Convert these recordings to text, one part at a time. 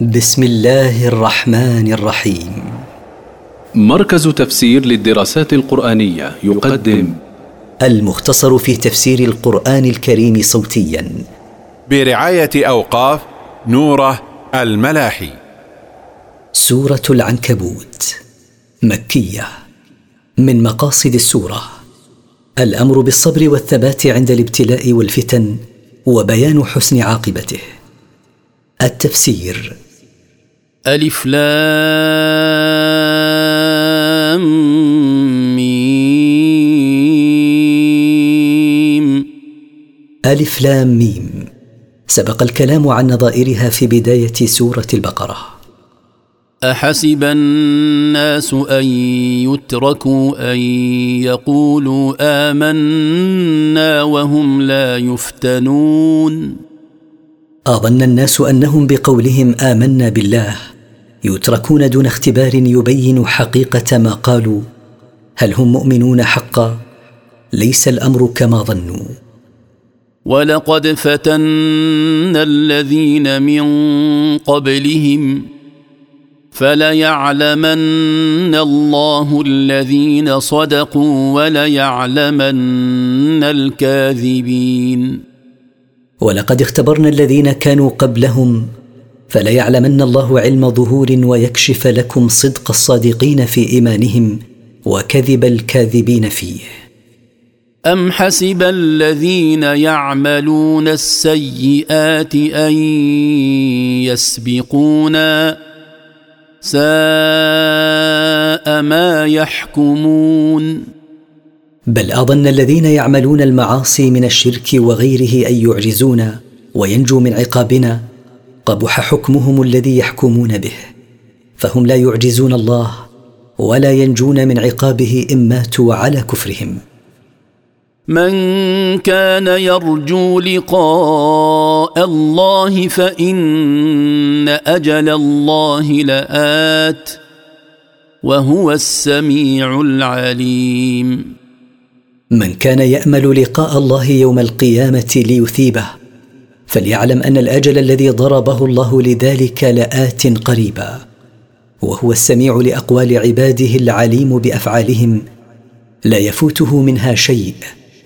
بسم الله الرحمن الرحيم. مركز تفسير للدراسات القرآنية يقدم المختصر في تفسير القرآن الكريم صوتيا. برعاية أوقاف نوره الملاحي. سورة العنكبوت. مكية. من مقاصد السورة. الأمر بالصبر والثبات عند الابتلاء والفتن وبيان حسن عاقبته. التفسير. ألف لام ميم. ألف لام ميم. سبق الكلام عن نظائرها في بداية سورة البقرة. أحسب الناس أن يتركوا أن يقولوا آمنا وهم لا يفتنون. أظن الناس أنهم بقولهم آمنا بالله. يتركون دون اختبار يبين حقيقة ما قالوا. هل هم مؤمنون حقا؟ ليس الأمر كما ظنوا. ولقد فتنا الذين من قبلهم فليعلمن الله الذين صدقوا وليعلمن الكاذبين. ولقد اختبرنا الذين كانوا قبلهم فليعلمن الله علم ظهور ويكشف لكم صدق الصادقين في إيمانهم وكذب الكاذبين فيه. أم حسب الذين يعملون السيئات أن يسبقونا ساء ما يحكمون؟ بل أظن الذين يعملون المعاصي من الشرك وغيره أن يعجزونا وينجوا من عقابنا قبح حكمهم الذي يحكمون به. فهم لا يعجزون الله ولا ينجون من عقابه إن ماتوا على كفرهم. من كان يرجو لقاء الله فإن أجل الله لآت وهو السميع العليم. من كان يأمل لقاء الله يوم القيامة ليثيبه فليعلم أن الأجل الذي ضربه الله لذلك لآت قريبا وهو السميع لأقوال عباده العليم بأفعالهم لا يفوته منها شيء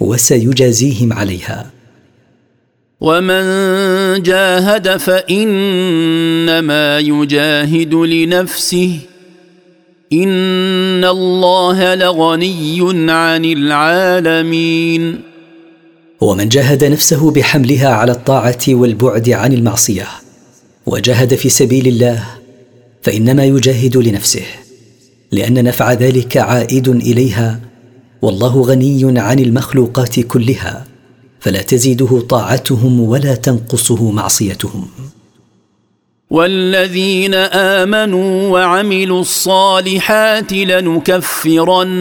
وسيجازيهم عليها. ومن جاهد فإنما يجاهد لنفسه ان الله لغني عن العالمين. ومن جاهد نفسه بحملها على الطاعة والبعد عن المعصية وجاهد في سبيل الله فإنما يجاهد لنفسه لأن نفع ذلك عائد إليها والله غني عن المخلوقات كلها فلا تزيده طاعتهم ولا تنقصه معصيتهم. والذين آمنوا وعملوا الصالحات لنكفرن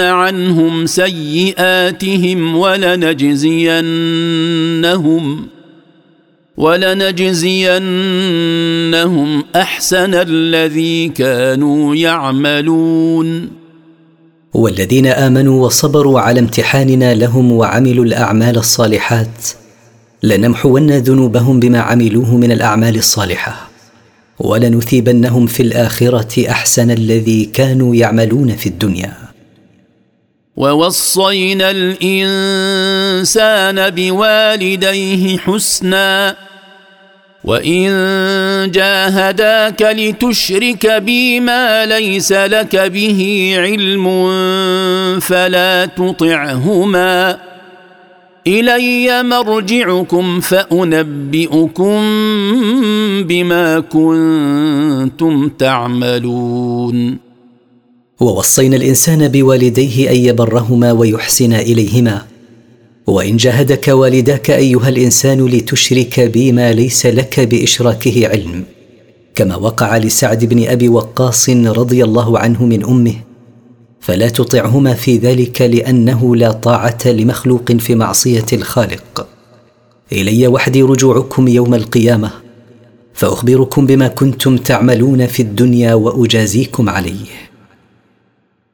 عنهم سيئاتهم ولنجزينهم ولنجزينهم أحسن الذي كانوا يعملون. والذين آمنوا وصبروا على امتحاننا لهم وعملوا الأعمال الصالحات لنمحون ذنوبهم بما عملوه من الأعمال الصالحة. ولنثيبنهم في الآخرة أحسن الذي كانوا يعملون في الدنيا. ووصينا الإنسان بوالديه حسنا. وإن جاهداك لتشرك بي ما ليس لك به علم فلا تطعهما. إلي مرجعكم فأنبئكم بما كنتم تعملون. ووصينا الإنسان بوالديه أن يبرهما ويحسن إليهما. وإن جاهدك والداك أيها الإنسان لتشرك بي ما ليس لك بإشراكه علم. كما وقع لسعد بن أبي وقاص رضي الله عنه من أمه فلا تطعهما في ذلك لأنه لا طاعة لمخلوق في معصية الخالق. إلي وحدي رجوعكم يوم القيامة فأخبركم بما كنتم تعملون في الدنيا وأجازيكم عليه.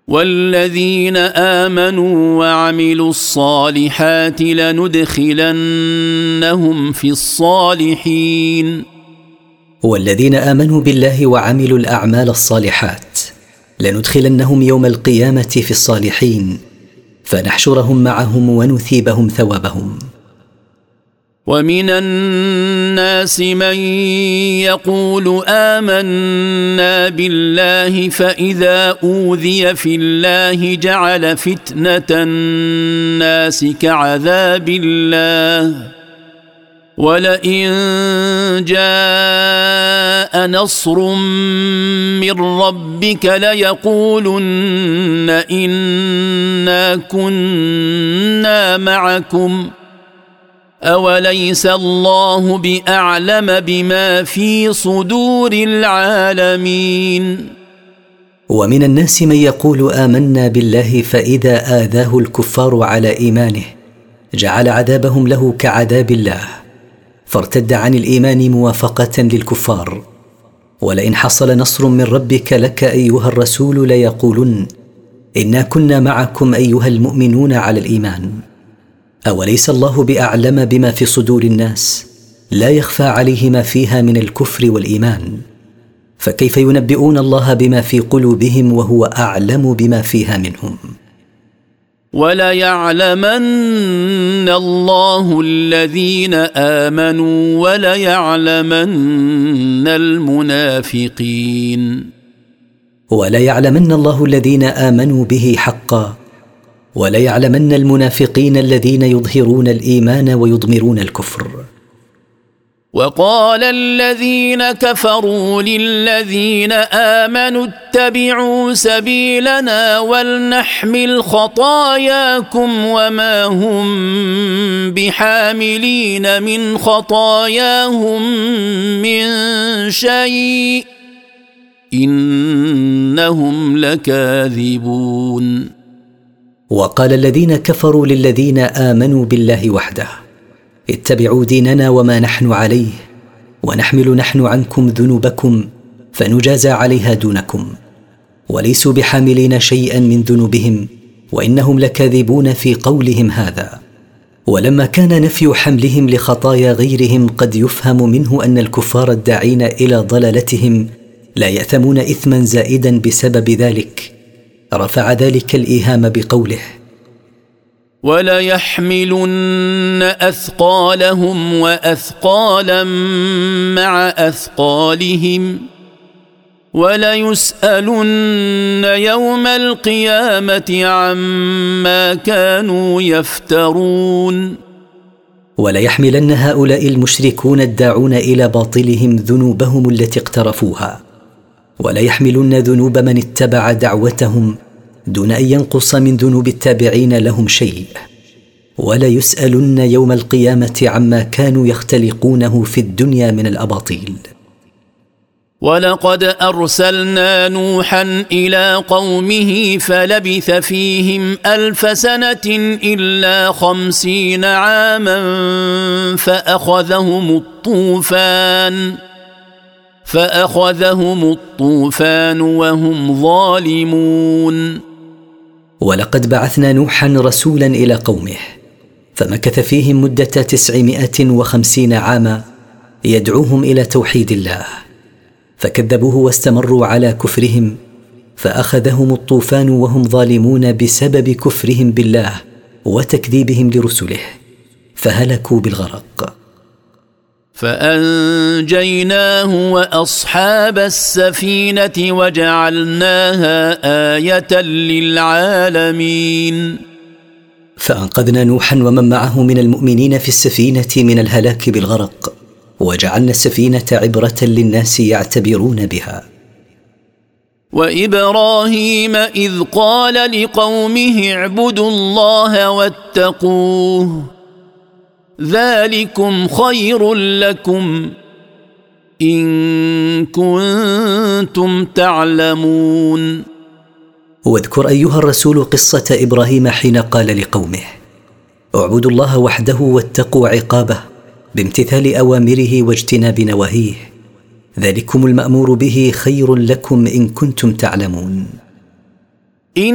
والذين آمنوا وعملوا الصالحات لندخلنهم في الصالحين. والذين آمنوا بالله وعملوا الأعمال الصالحات لندخلنهم يوم القيامة في الصالحين فنحشرهم معهم ونثيبهم ثوابهم. ومن الناس من يقول آمنا بالله فإذا أوذي في الله جعل فتنة الناس كعذاب الله. ولئن جاء نصر من ربك ليقولن انا كنا معكم اوليس الله باعلم بما في صدور العالمين ومن الناس من يقول امنا بالله فاذا اذاه الكفار على ايمانه جعل عذابهم له كعذاب الله فارتد عن الإيمان موافقة للكفار. ولئن حصل نصر من ربك لك أيها الرسول ليقولن إنا كنا معكم أيها المؤمنون على الإيمان. أوليس الله بأعلم بما في صدور الناس؟ لا يخفى عليه ما فيها من الكفر والإيمان. فكيف ينبئون الله بما في قلوبهم وهو أعلم بما فيها منهم؟ وليعلمن الله الذين آمنوا وليعلمن المنافقين. وليعلمن الله الذين آمنوا به حقا. وليعلمن المنافقين الذين يظهرون الإيمان ويضمرون الكفر. وقال الذين كفروا للذين آمنوا اتبعوا سبيلنا ولنحمل خطاياكم وما هم بحاملين من خطاياهم من شيء إنهم لكاذبون. وقال الذين كفروا للذين آمنوا بالله وحده. اتبعوا ديننا وما نحن عليه ونحمل نحن عنكم ذنوبكم فنجازى عليها دونكم. وليسوا بحاملين شيئا من ذنوبهم وإنهم لكاذبون في قولهم هذا. ولما كان نفي حملهم لخطايا غيرهم قد يفهم منه أن الكفار الداعين إلى ضلالتهم لا يأثمون اثما زائدا بسبب ذلك رفع ذلك الإيهام بقوله. وليحملن أثقالهم وأثقالا مع أثقالهم وليسألن يوم القيامة عما كانوا يفترون وليحملن هؤلاء المشركون الداعون إلى باطلهم ذنوبهم التي اقترفوها. وليحملن ذنوب من اتبع دعوتهم دون أن ينقص من ذنوب التابعين لهم شيء. ولا يسألن يوم القيامة عما كانوا يختلقونه في الدنيا من الأباطيل. ولقد أرسلنا نوحا إلى قومه فلبث فيهم ألف سنة إلا خمسين عاما فأخذهم الطوفان فأخذهم الطوفان وهم ظالمون. ولقد بعثنا نوحا رسولا إلى قومه فمكث فيهم مدة تسعمائة وخمسين عاما يدعوهم إلى توحيد الله. فكذبوه واستمروا على كفرهم فأخذهم الطوفان وهم ظالمون بسبب كفرهم بالله وتكذيبهم لرسله فهلكوا بالغرق. فأنجيناه وأصحاب السفينة وجعلناها آية للعالمين. فأنقذنا نوحا ومن معه من المؤمنين في السفينة من الهلاك بالغرق وجعلنا السفينة عبرة للناس يعتبرون بها. وإبراهيم إذ قال لقومه اعبدوا الله واتقوه. ذلكم خير لكم إن كنتم تعلمون. واذكر أيها الرسول قصة إبراهيم حين قال لقومه اعبدوا الله وحده واتقوا عقابه بامتثال أوامره واجتناب نواهيه. ذلكم المأمور به خير لكم إن كنتم تعلمون. إن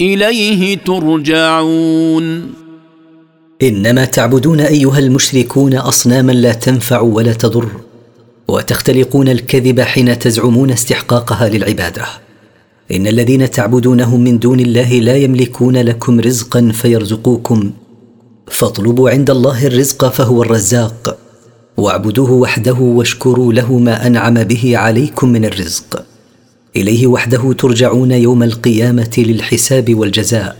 إليه ترجعون. إنما تعبدون أيها المشركون أصناما لا تنفع ولا تضر وتختلقون الكذب حين تزعمون استحقاقها للعبادة. إن الذين تعبدونهم من دون الله لا يملكون لكم رزقا فيرزقوكم فاطلبوا عند الله الرزق فهو الرزاق واعبدوه وحده واشكروا له ما أنعم به عليكم من الرزق. إليه وحده ترجعون يوم القيامة للحساب والجزاء.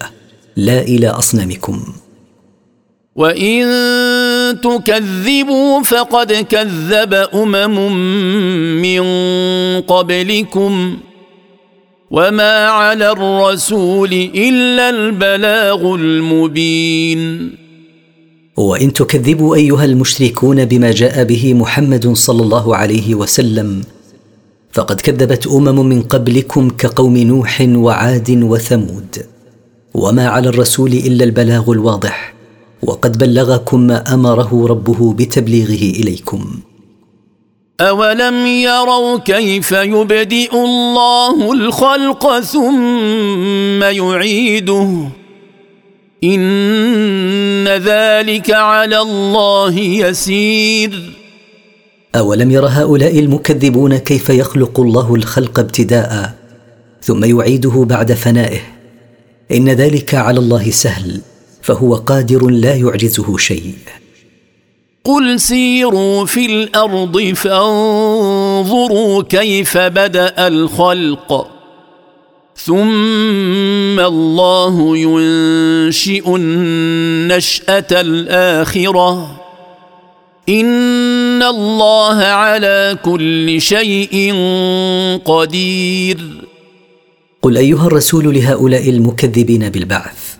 لا إلى أصنامكم. وإن تكذبوا فقد كذب أمم من قبلكم. وما على الرسول إلا البلاغ المبين. وإن تكذبوا أيها المشركون بما جاء به محمد صلى الله عليه وسلم فقد كذبت أمم من قبلكم كقوم نوح وعاد وثمود. وما على الرسول إلا البلاغ الواضح. وقد بلغكم ما أمره ربه بتبليغه إليكم. أولم يروا كيف يبدئ الله الخلق ثم يعيده؟ إن ذلك على الله يسير. أولم ير هؤلاء المكذبون كيف يخلق الله الخلق ابتداء ثم يعيده بعد فنائه؟ إن ذلك على الله سهل فهو قادر لا يعجزه شيء. قل سيروا في الأرض فانظروا كيف بدأ الخلق. ثم الله ينشئ النشأة الآخرة. ان الله على كل شيء قدير. قل ايها الرسول لهؤلاء المكذبين بالبعث.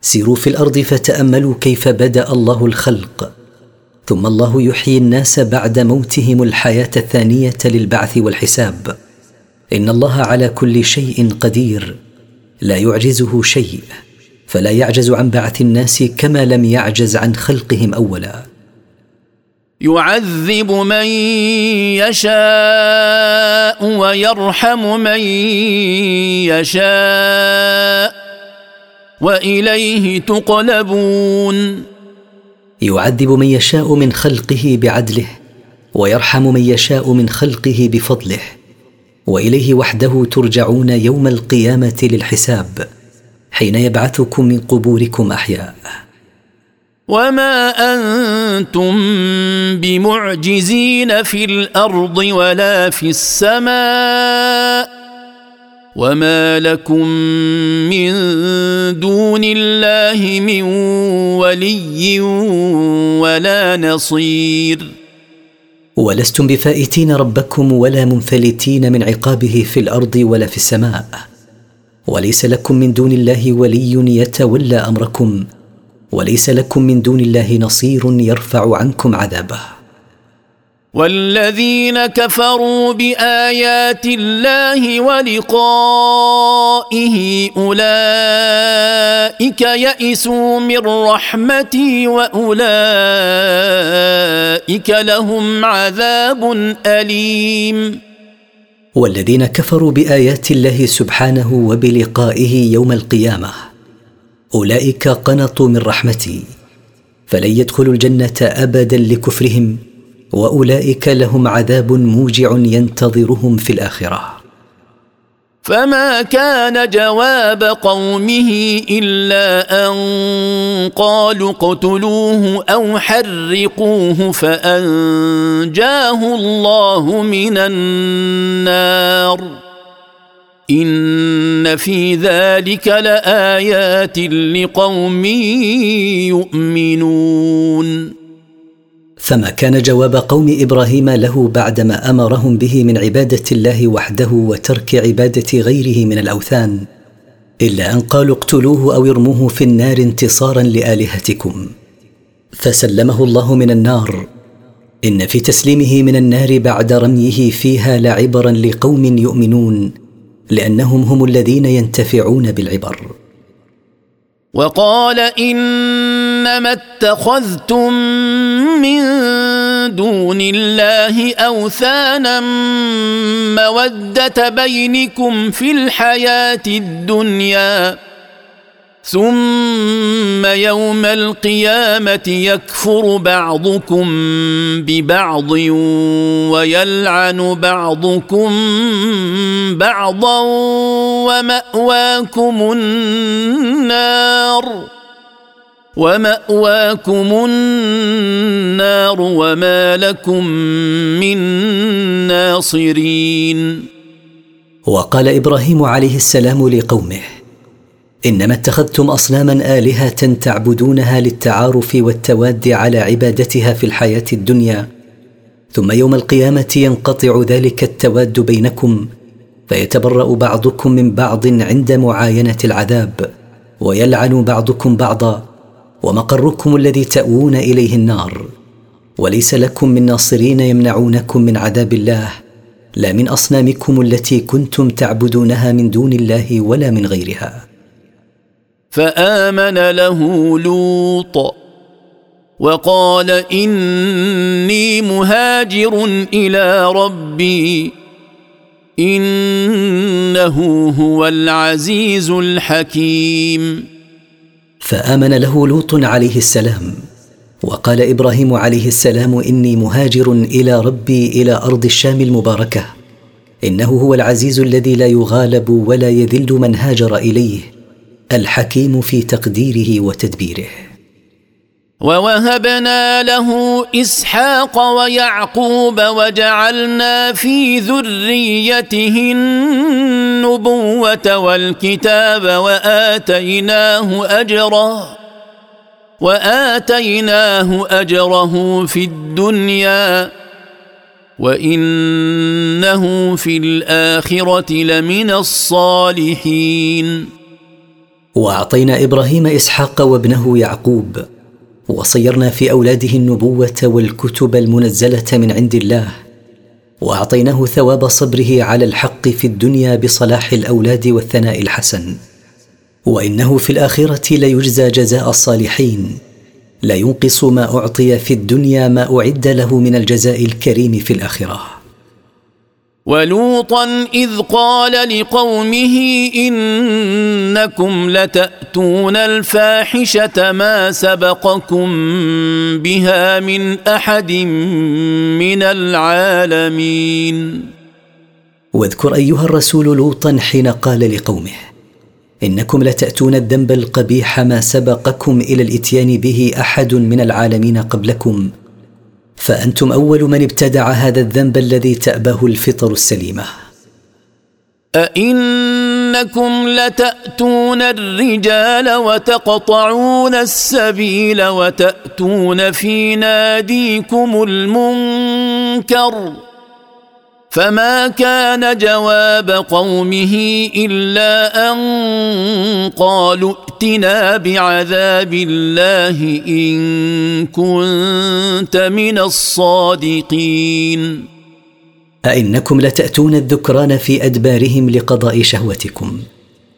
سيروا في الأرض فتاملوا كيف بدا الله الخلق. ثم الله يحيي الناس بعد موتهم الحياة الثانية للبعث والحساب. ان الله على كل شيء قدير. لا يعجزه شيء. فلا يعجز عن بعث الناس كما لم يعجز عن خلقهم اولا. يعذب من يشاء ويرحم من يشاء وإليه تقلبون. يعذب من يشاء من خلقه بعدله ويرحم من يشاء من خلقه بفضله وإليه وحده ترجعون يوم القيامة للحساب حين يبعثكم من قبوركم أحياء. وما أنتم بمعجزين في الأرض ولا في السماء وما لكم من دون الله من ولي ولا نصير ولستم بفائتين ربكم ولا منفلتين من عقابه في الأرض ولا في السماء. وليس لكم من دون الله ولي يتولى أمركم. وليس لكم من دون الله نصير يرفع عنكم عذابه. والذين كفروا بآيات الله ولقائه أولئك يئسوا من رحمتي وأولئك لهم عذاب أليم. والذين كفروا بآيات الله سبحانه وبلقائه يوم القيامة أولئك قنطوا من رحمتي فلن يدخلوا الجنة ابدا لكفرهم وأولئك لهم عذاب موجع ينتظرهم في الآخرة. فما كان جواب قومه إلا أن قالوا اقتلوه أو حرقوه فأنجاه الله من النار. إن في ذلك لآيات لقوم يؤمنون. فما كان جواب قوم إبراهيم له بعدما أمرهم به من عبادة الله وحده وترك عبادة غيره من الأوثان إلا أن قالوا اقتلوه أو ارموه في النار انتصارا لآلهتكم. فسلمه الله من النار. إن في تسليمه من النار بعد رميه فيها لعبرا لقوم يؤمنون. لأنهم هم الذين ينتفعون بالعبر. وقال إنما اتخذتم من دون الله أوثانا مودة بينكم في الحياة الدنيا. ثم يوم القيامة يكفر بعضكم ببعض ويلعن بعضكم بعضا ومأواكم النار ومأواكم النار وما لكم من ناصرين. وقال إبراهيم عليه السلام لقومه إنما اتخذتم أصناما آلهة تعبدونها للتعارف والتواد على عبادتها في الحياة الدنيا. ثم يوم القيامة ينقطع ذلك التواد بينكم فيتبرأ بعضكم من بعض عند معاينة العذاب ويلعن بعضكم بعضا ومقركم الذي تأوون إليه النار. وليس لكم من ناصرين يمنعونكم من عذاب الله لا من أصنامكم التي كنتم تعبدونها من دون الله ولا من غيرها. فآمن له لوط وقال إني مهاجر إلى ربي إنه هو العزيز الحكيم. فآمن له لوط عليه السلام وقال إبراهيم عليه السلام إني مهاجر إلى ربي إلى أرض الشام المباركة إنه هو العزيز الذي لا يغالب ولا يذل من هاجر إليه. الحكيم في تقديره وتدبيره. ووهبنا له إسحاق ويعقوب وجعلنا في ذريته النبوة والكتاب وآتيناه أجره وآتيناه أجره في الدنيا وإنه في الآخرة لمن الصالحين. وأعطينا إبراهيم إسحاق وابنه يعقوب وصيرنا في أولاده النبوة والكتب المنزلة من عند الله وأعطيناه ثواب صبره على الحق في الدنيا بصلاح الأولاد والثناء الحسن. وإنه في الآخرة ليجزى جزاء الصالحين لا ينقص ما أعطي في الدنيا ما أعد له من الجزاء الكريم في الآخرة. ولوطا إذ قال لقومه إنكم لتأتون الفاحشة ما سبقكم بها من أحد من العالمين. واذكر أيها الرسول لوطا حين قال لقومه إنكم لتأتون الذنب القبيح ما سبقكم إلى الإتيان به أحد من العالمين قبلكم فأنتم أول من ابتدع هذا الذنب الذي تاباه الفطر السليمة. أئنكم لتأتون الرجال وتقطعون السبيل وتأتون في ناديكم المنكر. فما كان جواب قومه الا ان قالوا ائتنا بعذاب الله ان كنت من الصادقين ائنكم لتاتون الذكران في ادبارهم لقضاء شهوتكم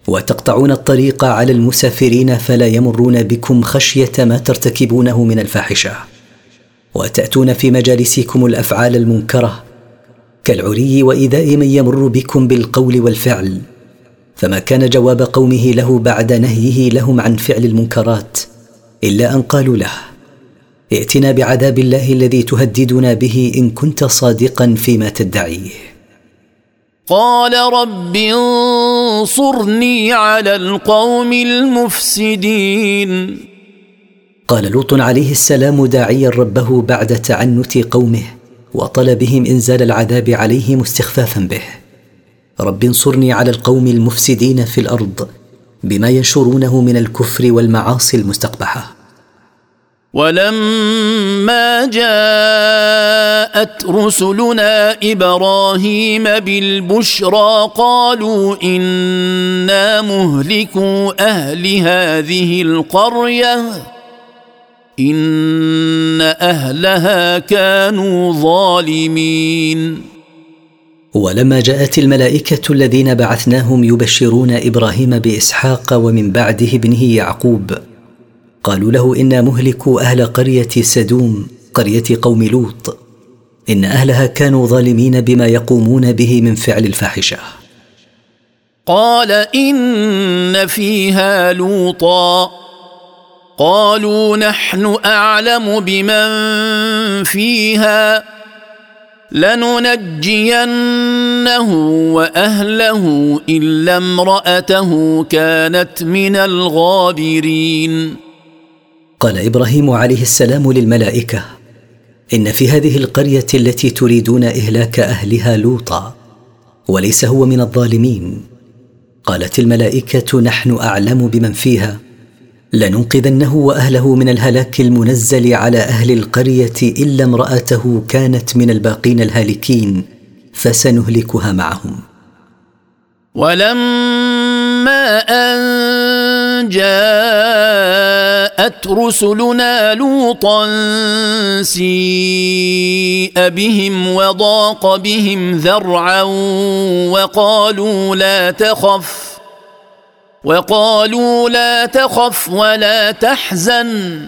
وتقطعون الطريق على المسافرين فلا يمرون بكم خشيه ما ترتكبونه من الفاحشه وتاتون في مجالسكم الافعال المنكره كالعري وايذاء من يمر بكم بالقول والفعل. فما كان جواب قومه له بعد نهيه لهم عن فعل المنكرات إلا أن قالوا له ائتنا بعذاب الله الذي تهددنا به إن كنت صادقا فيما تدعيه. قال رب انصرني على القوم المفسدين. قال لوط عليه السلام داعيا ربه بعد تعنت قومه وطلبهم إنزال العذاب عليهم استخفافا به. رب انصرني على القوم المفسدين في الأرض بما ينشرونه من الكفر والمعاصي المستقبحة. ولما جاءت رسلنا إبراهيم بالبشرى قالوا إنا مهلكوا أهل هذه القرية. إن أهلها كانوا ظالمين. ولما جاءت الملائكة الذين بعثناهم يبشرون إبراهيم بإسحاق ومن بعده ابنه يعقوب قالوا له إنا مهلكو أهل قرية سدوم قرية قوم لوط. إن أهلها كانوا ظالمين بما يقومون به من فعل الفاحشة. قال إن فيها لوطا. قالوا نحن أعلم بمن فيها لننجينه وأهله إلا امرأته كانت من الغابرين. قال إبراهيم عليه السلام للملائكة إن في هذه القرية التي تريدون إهلاك أهلها لوطا وليس هو من الظالمين. قالت الملائكة نحن أعلم بمن فيها. لننقذنه وأهله من الهلاك المنزل على أهل القرية إلا امرأته كانت من الباقين الهالكين فسنهلكها معهم. ولما أن جاءت رسلنا لوطا سيء بهم وضاق بهم ذرعا وقالوا لا تخف وقالوا لا تخف ولا تحزن.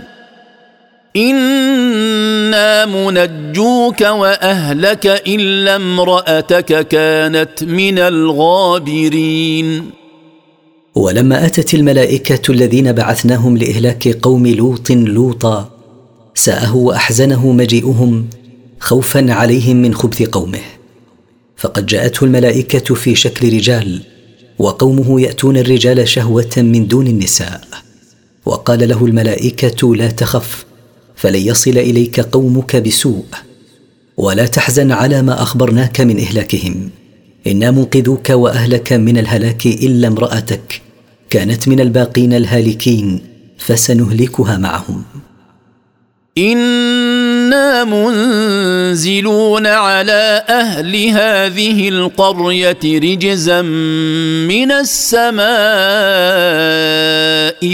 إنا منجوك وأهلك إلا امرأتك كانت من الغابرين. ولما أتت الملائكة الذين بعثناهم لإهلاك قوم لوط لوطا ساءه وأحزنه مجيئهم خوفا عليهم من خبث قومه. فقد جاءته الملائكة في شكل رجال وقومه يأتون الرجال شهوة من دون النساء. وقال له الملائكة لا تخف فلن يصل إليك قومك بسوء. ولا تحزن على ما أخبرناك من إهلاكهم. إنا منقذوك وأهلك من الهلاك إلا امرأتك. كانت من الباقين الهالكين فسنهلكها معهم. أنا منزلون على أهل هذه القريه رجزا من السماء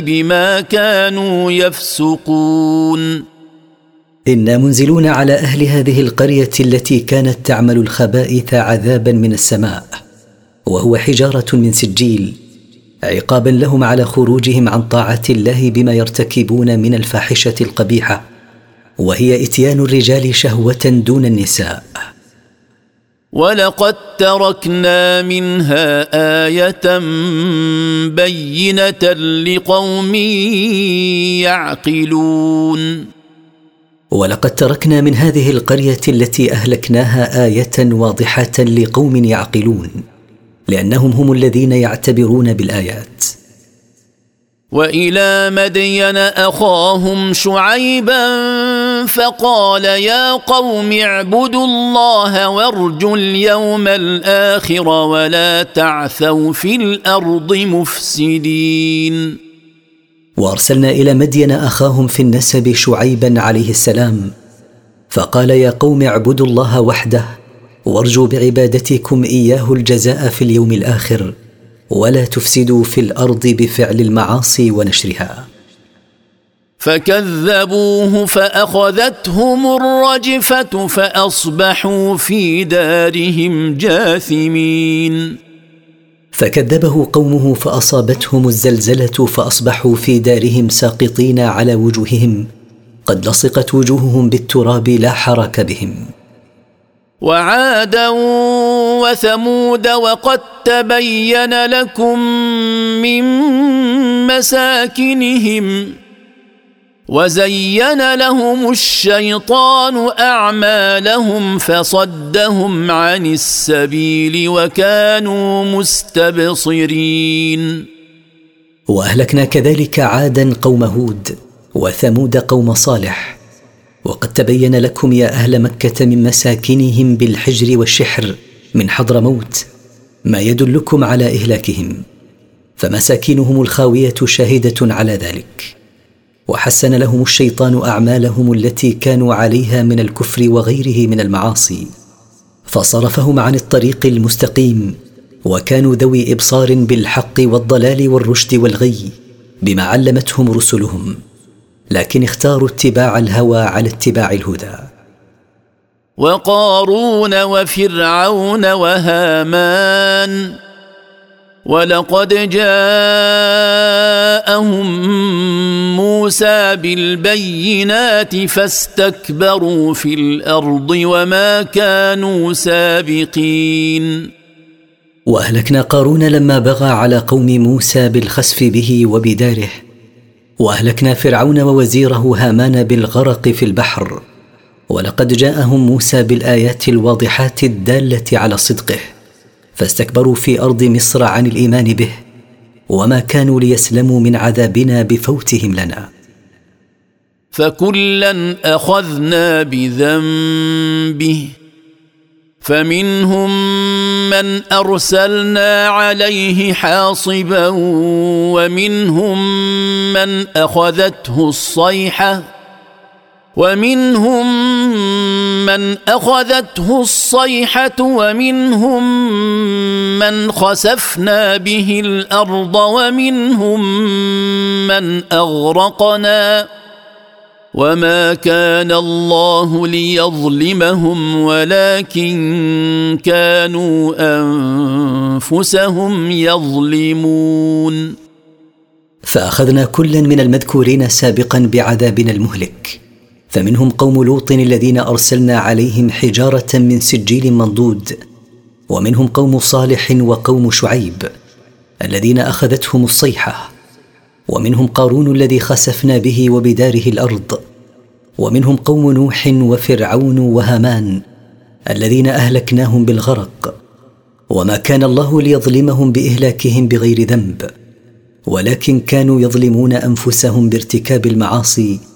بما كانوا يفسقون. أنا منزلون على أهل هذه القريه التي كانت تعمل الخبائث عذابا من السماء وهو حجاره من سجيل عقابا لهم على خروجهم عن طاعه الله بما يرتكبون من الفاحشه القبيحه. وهي إتيان الرجال شهوة دون النساء. ولقد تركنا منها إيه بينه لقوم يعقلون. ولقد تركنا من هذه القريه التي اهلكناها إيه واضحة لقوم يعقلون لأنهم هم الذين يعتبرون بالآيات. والى مدين اخاهم شعيبا فقال يا قوم اعبدوا الله وارجوا اليوم الآخر ولا تعثوا في الأرض مفسدين. وأرسلنا إلى مدين أخاهم في النسب شعيبا عليه السلام فقال يا قوم اعبدوا الله وحده وارجوا بعبادتكم إياه الجزاء في اليوم الآخر ولا تفسدوا في الأرض بفعل المعاصي ونشرها. فكذبوه فأخذتهم الرجفة فأصبحوا في دارهم جاثمين. فكذبه قومه فأصابتهم الزلزلة فأصبحوا في دارهم ساقطين على وجوههم. قد لصقت وجوههم بالتراب لا حرك بهم. وعادا وثمود وقد تبين لكم من مساكنهم وزين لهم الشيطان أعمالهم فصدهم عن السبيل وكانوا مستبصرين. وأهلكنا كذلك عادا قوم هود وثمود قوم صالح. وقد تبين لكم يا أهل مكة من مساكنهم بالحجر والشحر من حضرموت ما يدلكم على إهلاكهم. فمساكنهم الخاوية شاهدة على ذلك. وحسن لهم الشيطان أعمالهم التي كانوا عليها من الكفر وغيره من المعاصي. فصرفهم عن الطريق المستقيم وكانوا ذوي إبصار بالحق والضلال والرشد والغي بما علمتهم رسلهم لكن اختاروا اتباع الهوى على اتباع الهدى. وقارون وفرعون وهامان ولقد جاءهم موسى بالبينات فاستكبروا في الأرض وما كانوا سابقين. وأهلكنا قارون لما بغى على قوم موسى بالخسف به وبداره. وأهلكنا فرعون ووزيره هامان بالغرق في البحر. ولقد جاءهم موسى بالآيات الواضحات الدالة على صدقه. فاستكبروا في أرض مصر عن الإيمان به وما كانوا ليسلموا من عذابنا بفوتهم لنا. فكلا أخذنا بذنبه فمنهم من أرسلنا عليه حاصبا ومنهم من أخذته الصيحة ومنهم من أخذته الصيحة ومنهم من خسفنا به الأرض ومنهم من أغرقنا وما كان الله ليظلمهم ولكن كانوا أنفسهم يظلمون. فأخذنا كلا من المذكورين سابقا بعذابنا المهلك. فمنهم قوم لوط الذين أرسلنا عليهم حجارة من سجيل منضود ومنهم قوم صالح وقوم شعيب الذين أخذتهم الصيحة ومنهم قارون الذي خسفنا به وبداره الأرض ومنهم قوم نوح وفرعون وهامان الذين أهلكناهم بالغرق وما كان الله ليظلمهم بإهلاكهم بغير ذنب ولكن كانوا يظلمون أنفسهم بارتكاب المعاصي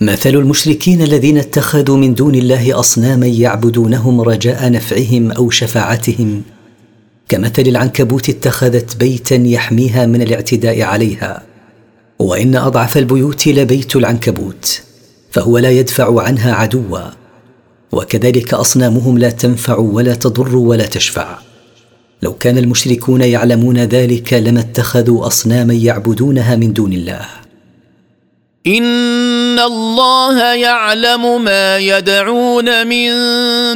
مثل المشركين الذين اتخذوا من دون الله أصناما يعبدونهم رجاء نفعهم أو شفاعتهم. كمثل العنكبوت اتخذت بيتا يحميها من الاعتداء عليها. وإن أضعف البيوت لبيت العنكبوت فهو لا يدفع عنها عدوا. وكذلك أصنامهم لا تنفع ولا تضر ولا تشفع. لو كان المشركون يعلمون ذلك لما اتخذوا أصناما يعبدونها من دون الله. ان الله يعلم ما يدعون من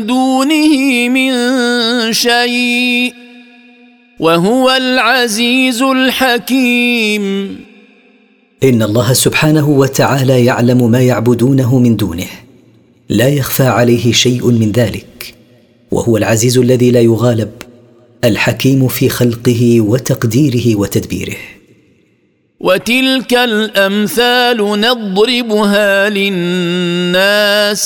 دونه من شيء وهو العزيز الحكيم ان الله سبحانه وتعالى يعلم ما يعبدونه من دونه. لا يخفى عليه شيء من ذلك. وهو العزيز الذي لا يغالب. الحكيم في خلقه وتقديره وتدبيره. وتلك الأمثال نضربها للناس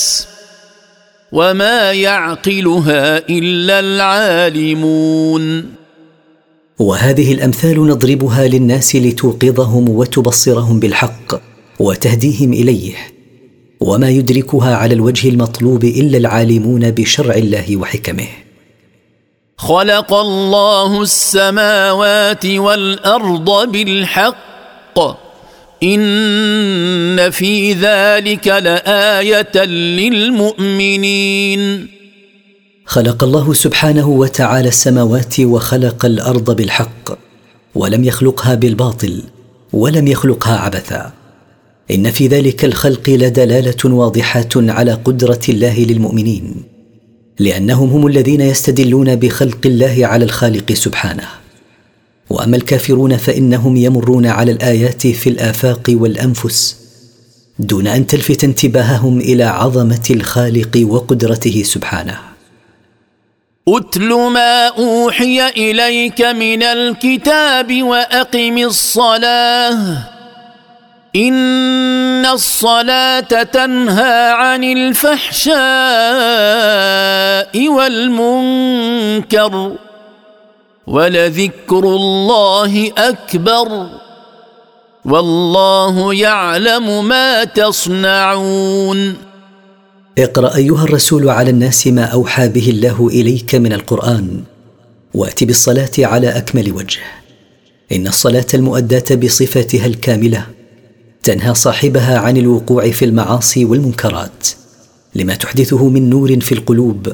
وما يعقلها إلا العالمون. وهذه الأمثال نضربها للناس لتوقظهم وتبصرهم بالحق وتهديهم إليه وما يدركها على الوجه المطلوب إلا العالمون بشرع الله وحكمه. خلق الله السماوات والأرض بالحق الحق. إن في ذلك لآية للمؤمنين. خلق الله سبحانه وتعالى السماوات وخلق الأرض بالحق ولم يخلقها بالباطل ولم يخلقها عبثا. إن في ذلك الخلق لدلالة واضحة على قدرة الله للمؤمنين لأنهم هم الذين يستدلون بخلق الله على الخالق سبحانه. وأما الكافرون فإنهم يمرون على الآيات في الآفاق والأنفس دون أن تلفت انتباههم إلى عظمة الخالق وقدرته سبحانه. اتل ما أوحي إليك من الكتاب وأقم الصلاة. إن الصلاة تنهى عن الفحشاء والمنكر. ولذكر الله أكبر والله يعلم ما تصنعون. اقرأ أيها الرسول على الناس ما أوحى به الله إليك من القرآن وأت بالصلاة على أكمل وجه. إن الصلاة المؤداة بصفتها الكاملة تنهى صاحبها عن الوقوع في المعاصي والمنكرات لما تحدثه من نور في القلوب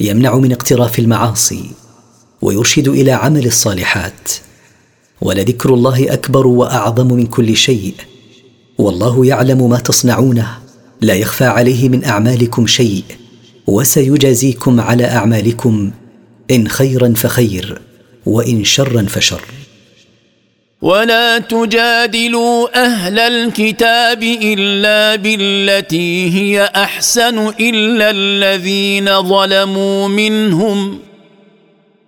يمنع من اقتراف المعاصي. ويرشد إلى عمل الصالحات. ولذكر الله أكبر وأعظم من كل شيء. والله يعلم ما تصنعونه. لا يخفى عليه من أعمالكم شيء. وسيجازيكم على أعمالكم. إن خيرا فخير وإن شرا فشر. ولا تجادلوا أهل الكتاب إلا بالتي هي أحسن إلا الذين ظلموا منهم.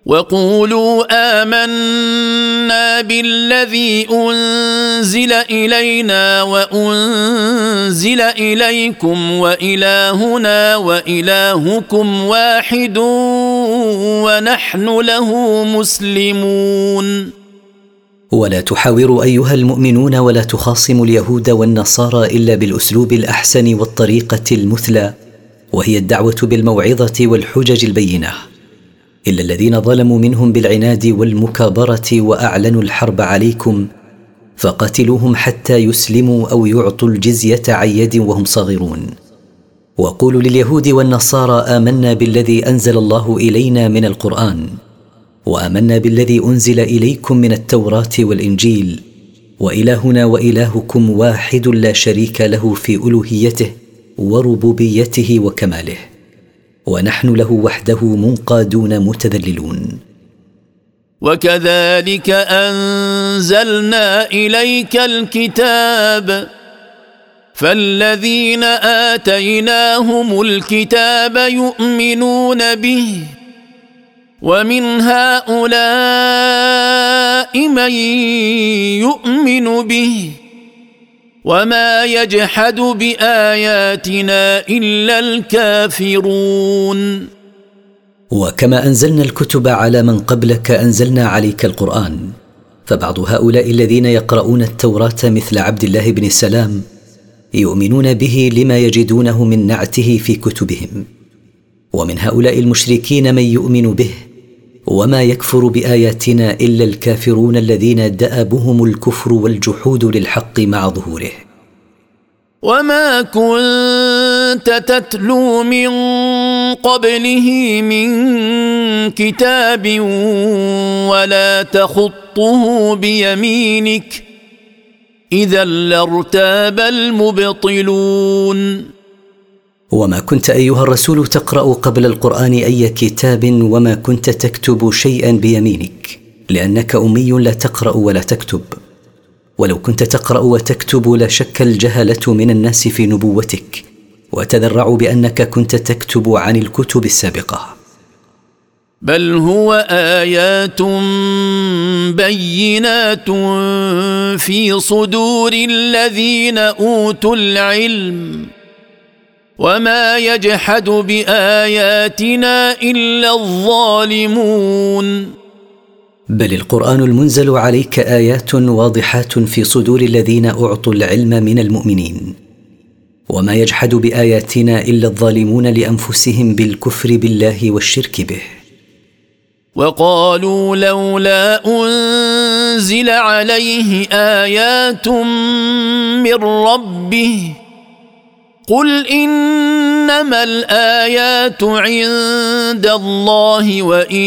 وقولوا آمنا بالذي أنزل إلينا وأنزل إليكم وإلهنا وإلهكم واحد ونحن له مسلمون. ولا تحاوروا أيها المؤمنون ولا تخاصموا اليهود والنصارى إلا بالأسلوب الأحسن والطريقة المثلى وهي الدعوة بالموعظة والحجج البينة. إلا الذين ظلموا منهم بالعناد والمكابرة وأعلنوا الحرب عليكم فقاتلوهم حتى يسلموا أو يعطوا الجزية عن يد وهم صاغرون. وقولوا لليهود والنصارى آمنا بالذي أنزل الله إلينا من القرآن وآمنا بالذي أنزل إليكم من التوراة والإنجيل وإلهنا وإلهكم واحد لا شريك له في ألوهيته وربوبيته وكماله. ونحن له وحده منقادون متذللون. وكذلك أنزلنا إليك الكتاب فالذين آتيناهم الكتاب يؤمنون به ومن هؤلاء من يؤمن به. وما يجحد باياتنا الا الكافرون وكما انزلنا الكتب على من قبلك انزلنا عليك القران فبعض هؤلاء الذين يقرؤون التوراه مثل عبد الله بن سلام يؤمنون به لما يجدونه من نعته في كتبهم ومن هؤلاء المشركين من يؤمن به وما يكفر بآياتنا إلا الكافرون الذين دأبهم الكفر والجحود للحق مع ظهوره. وما كنت تتلو من قبله من كتاب ولا تخطه بيمينك إذا لارتاب المبطلون. وما كنت أيها الرسول تقرأ قبل القرآن أي كتاب وما كنت تكتب شيئا بيمينك لأنك أمي لا تقرأ ولا تكتب. ولو كنت تقرأ وتكتب لشك الجهله من الناس في نبوتك وتذرعوا بأنك كنت تكتب عن الكتب السابقة. بل هو آيات بينات في صدور الذين أوتوا العلم. وما يجحد باياتنا الا الظالمون بل القران المنزل عليك ايات واضحات في صدور الذين اعطوا العلم من المؤمنين. وما يجحد باياتنا الا الظالمون لانفسهم بالكفر بالله والشرك به. وقالوا لولا انزل عليه ايات من ربه قل انما الايات عند الله وانما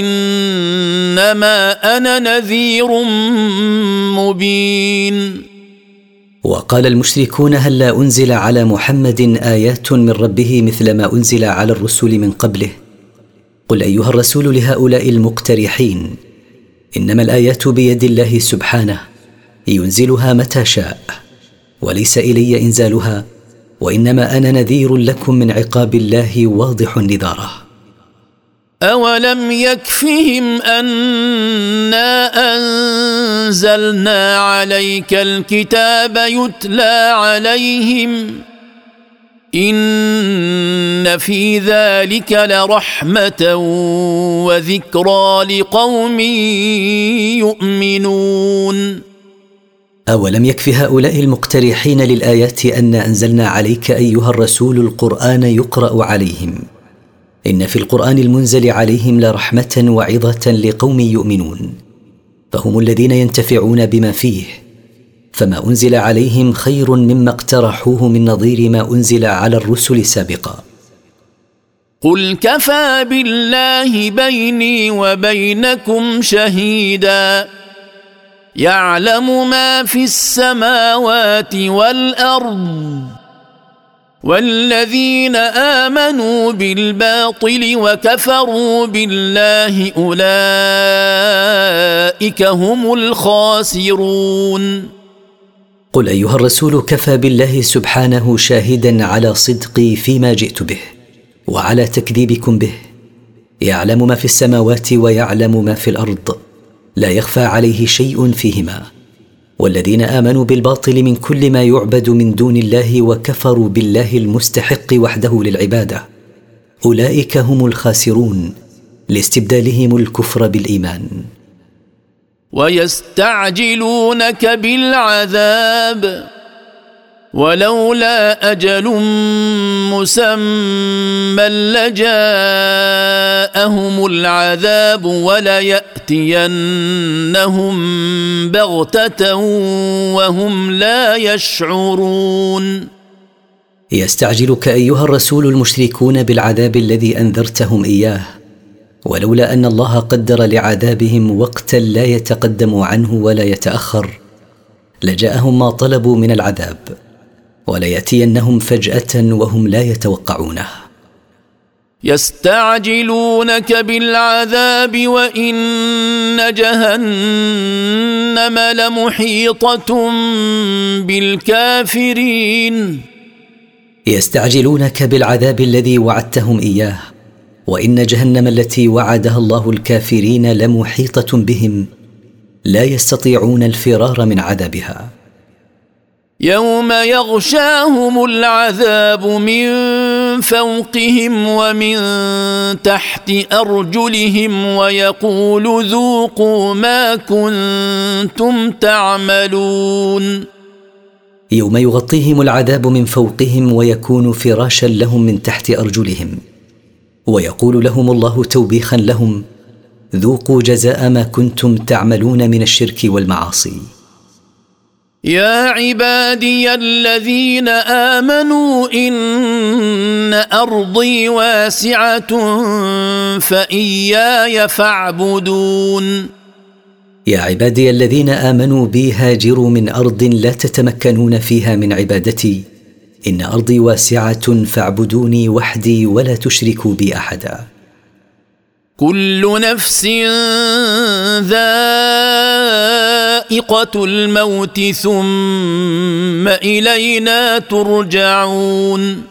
أنا نذير مبين. وقال المشركون هل لا أنزل على محمد آيات من ربه مثل ما أنزل على الرسل من قبله؟ قل أيها الرسول لهؤلاء المقترحين إنما الآيات بيد الله سبحانه ينزلها متى شاء وليس إلي إنزالها. وإنما أنا نذير لكم من عقاب الله واضح نذاره. اولم يكفهم انا انزلنا عليك الكتاب يتلى عليهم ان في ذلك لرحمه وذكرى لقوم يؤمنون. أولم يكف هؤلاء المقترحين للآيات أن أنزلنا عليك أيها الرسول القرآن يقرأ عليهم؟ إن في القرآن المنزل عليهم لرحمة وعظة لقوم يؤمنون. فهم الذين ينتفعون بما فيه. فما أنزل عليهم خير مما اقترحوه من نظير ما أنزل على الرسل سابقا. قل كفى بالله بيني وبينكم شهيدا. يعلم ما في السماوات والأرض والذين آمنوا بالباطل وكفروا بالله أولئك هم الخاسرون. قل أيها الرسول كفى بالله سبحانه شاهدا على صدقي فيما جئت به وعلى تكذيبكم به. يعلم ما في السماوات ويعلم ما في الأرض. لا يخفى عليه شيء فيهما. والذين آمنوا بالباطل من كل ما يعبد من دون الله وكفروا بالله المستحق وحده للعبادة. أولئك هم الخاسرون. لاستبدالهم الكفر بالإيمان. ويستعجلونك بالعذاب. ولولا أجل مسمى لجاءهم العذاب ولياتينهم بغتة وهم لا يشعرون. يستعجلك أيها الرسول المشركون بالعذاب الذي أنذرتهم إياه ولولا أن الله قدر لعذابهم وقتا لا يتقدم عنه ولا يتأخر لجاءهم ما طلبوا من العذاب وليأتينهم فجأة وهم لا يتوقعونه. يستعجلونك بالعذاب وإن جهنم لمحيطة بالكافرين. يستعجلونك بالعذاب الذي وعدتهم إياه وإن جهنم التي وعدها الله الكافرين لمحيطة بهم لا يستطيعون الفرار من عذابها. يوم يغشاهم العذاب من فوقهم ومن تحت أرجلهم ويقول ذوقوا ما كنتم تعملون. يوم يغطيهم العذاب من فوقهم ويكون فراشا لهم من تحت أرجلهم ويقول لهم الله توبيخا لهم ذوقوا جزاء ما كنتم تعملون من الشرك والمعاصي. يا عبادي الذين آمنوا إن أرضي واسعة فإياي فاعبدون. يا عبادي الذين آمنوا بي هاجروا من أرض لا تتمكنون فيها من عبادتي. إن أرضي واسعة فاعبدوني وحدي ولا تشركوا بي أحدا. كل نفس ذائقة الموت ثم إلينا ترجعون.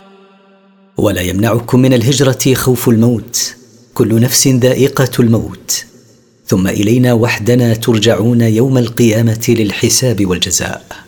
ولا يمنعكم من الهجرة خوف الموت كل نفس ذائقة الموت ثم إلينا وحدنا ترجعون يوم القيامة للحساب والجزاء.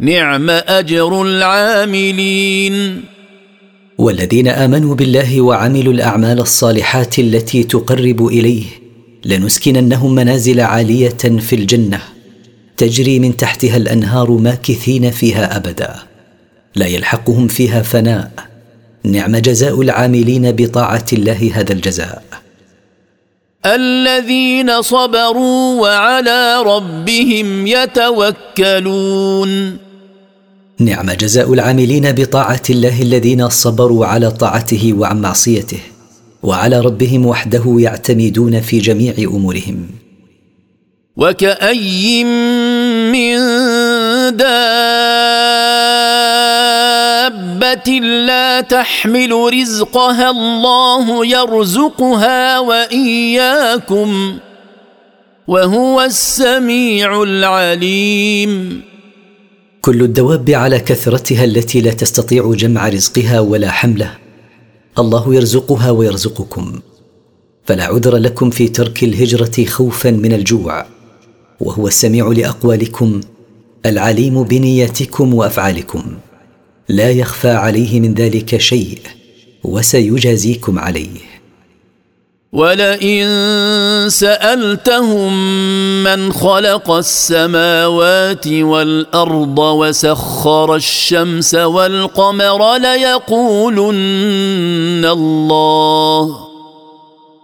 نعم أجر العاملين. والذين آمنوا بالله وعملوا الأعمال الصالحات التي تقرب إليه لنسكننهم منازل عالية في الجنة تجري من تحتها الأنهار ماكثين فيها أبدا لا يلحقهم فيها فناء. نعم جزاء العاملين بطاعة الله هذا الجزاء. الذين صبروا وعلى ربهم يتوكلون. نعم جزاء العاملين بطاعة الله الذين صبروا على طاعته وعن معصيته وعلى ربهم وحده يعتمدون في جميع أمورهم. وكأي من دابة لا تحمل رزقها الله يرزقها وإياكم وهو السميع العليم. كل الدواب على كثرتها التي لا تستطيع جمع رزقها ولا حمله. الله يرزقها ويرزقكم. فلا عذر لكم في ترك الهجرة خوفا من الجوع. وهو السميع لأقوالكم العليم بنياتكم وأفعالكم. لا يخفى عليه من ذلك شيء وسيجازيكم عليه. ولئن سألتهم من خلق السماوات والأرض وسخر الشمس والقمر ليقولن الله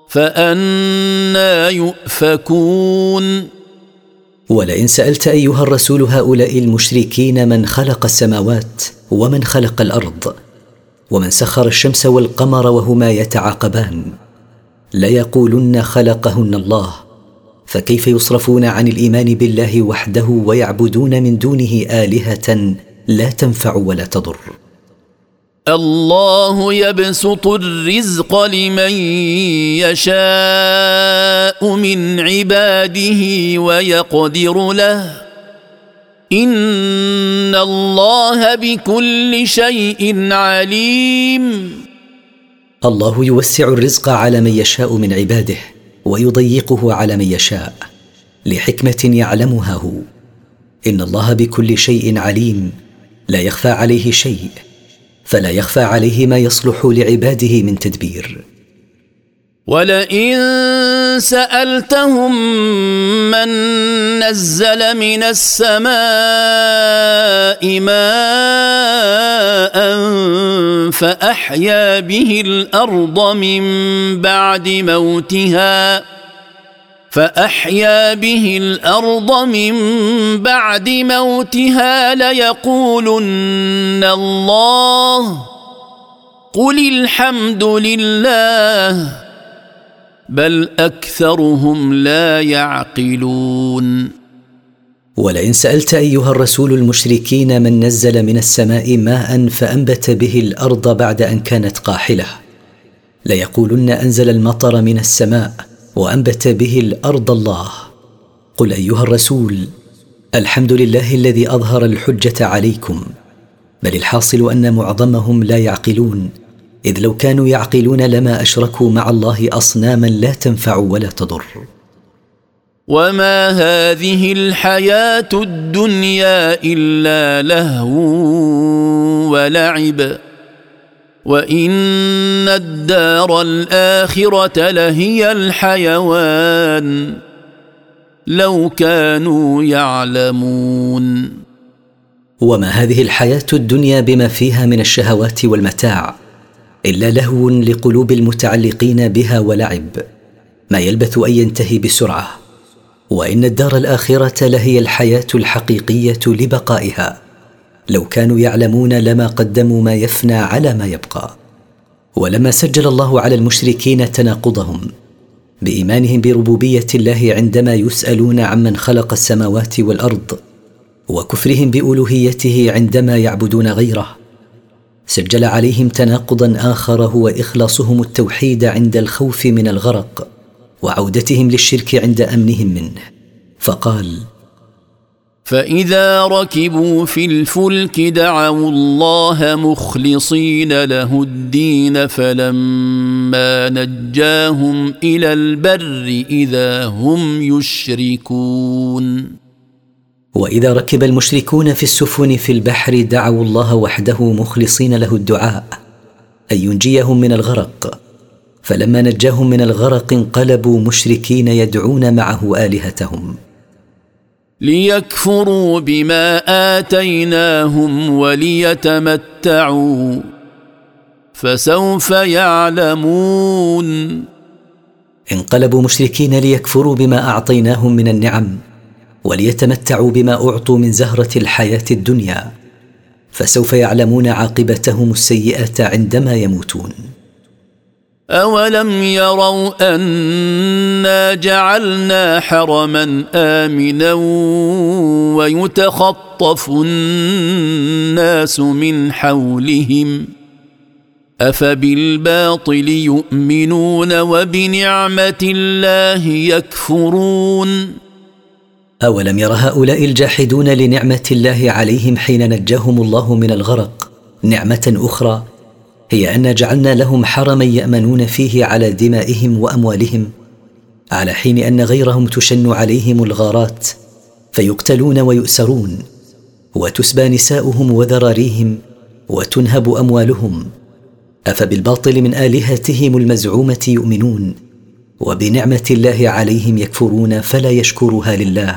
فأنا يؤفكون. ولئن سألت أيها الرسول هؤلاء المشركين من خلق السماوات ومن خلق الأرض ومن سخر الشمس والقمر وهما يتعاقبان ليقولن خلقهن الله. فكيف يصرفون عن الإيمان بالله وحده ويعبدون من دونه آلهة لا تنفع ولا تضر. الله يبسط الرزق لمن يشاء من عباده ويقدر له. إن الله بكل شيء عليم. الله يوسع الرزق على من يشاء من عباده ويضيقه على من يشاء لحكمة يعلمها هو. إن الله بكل شيء عليم. لا يخفى عليه شيء. فلا يخفى عليه ما يصلح لعباده من تدبير. ولئن سألتهم من نزل من السماء ماء فأحيا به الأرض من بعد موتها فأحيا به الأرض من بعد موتها ليقولن الله قل الحمد لله بل أكثرهم لا يعقلون. ولئن سألت أيها الرسول المشركين من نزل من السماء ماء فأنبت به الأرض بعد أن كانت قاحلة ليقولن أنزل المطر من السماء وأنبت به الأرض الله. قل أيها الرسول الحمد لله الذي أظهر الحجة عليكم بل الحاصل أن معظمهم لا يعقلون. إذ لو كانوا يعقلون لما أشركوا مع الله أصناما لا تنفع ولا تضر. وما هذه الحياة الدنيا الا لهو ولعب وان الدار الاخره لهي الحيوان لو كانوا يعلمون. وما هذه الحياة الدنيا بما فيها من الشهوات والمتاع إلا لهو لقلوب المتعلقين بها ولعب. ما يلبث أن ينتهي بسرعة. وإن الدار الآخرة لهي الحياة الحقيقية لبقائها. لو كانوا يعلمون لما قدموا ما يفنى على ما يبقى. ولما سجل الله على المشركين تناقضهم. بإيمانهم بربوبية الله عندما يسألون عمن خلق السماوات والأرض. وكفرهم بألوهيته عندما يعبدون غيره. سجل عليهم تناقضا اخر هو اخلاصهم التوحيد عند الخوف من الغرق وعودتهم للشرك عند أمنهم منه. فقال فإذا ركبوا في الفلك دعوا الله مخلصين له الدين فلما نجاهم إلى البر إذا هم يشركون. وإذا ركب المشركون في السفن في البحر دعوا الله وحده مخلصين له الدعاء أن ينجيهم من الغرق. فلما نجاهم من الغرق انقلبوا مشركين يدعون معه آلهتهم. ليكفروا بما آتيناهم وليتمتعوا. فسوف يعلمون. انقلبوا مشركين ليكفروا بما أعطيناهم من النعم. وليتمتعوا بما أعطوا من زهرة الحياة الدنيا فسوف يعلمون عاقبتهم السيئه عندما يموتون. اولم يروا انا جعلنا حرما امنا ويتخطف الناس من حولهم افبالباطل يؤمنون وبنعمه الله يكفرون أولم ير هؤلاء الجاحدون لنعمة الله عليهم حين نجاهم الله من الغرق نعمة أخرى هي أن جعلنا لهم حرما يأمنون فيه على دمائهم وأموالهم على حين أن غيرهم تشن عليهم الغارات فيقتلون ويؤسرون وتسبى نساؤهم وذراريهم وتنهب أموالهم أفبالباطل من آلهتهم المزعومة يؤمنون؟ وبنعمة الله عليهم يكفرون فلا يشكرها لله.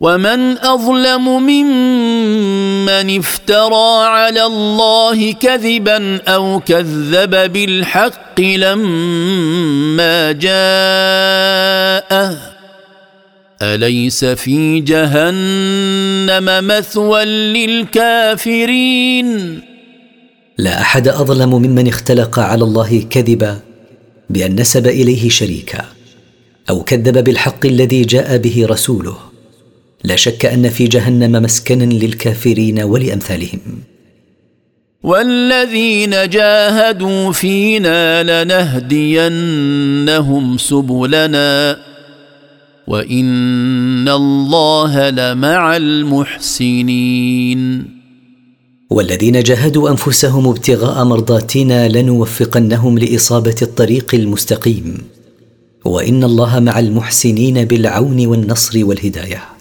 ومن أظلم ممن افترى على الله كذبا أو كذب بالحق لما جاءه. أليس في جهنم مثوى للكافرين؟ لا أحد أظلم ممن اختلق على الله كذبا بأن نسب إليه شريكا أو كذب بالحق الذي جاء به رسوله. لا شك أن في جهنم مسكنا للكافرين ولأمثالهم. والذين جاهدوا فينا لنهدينهم سبلنا وإن الله لمع المحسنين. والذين جاهدوا أنفسهم ابتغاء مرضاتنا لنوفقنهم لإصابة الطريق المستقيم. وإن الله مع المحسنين بالعون والنصر والهداية.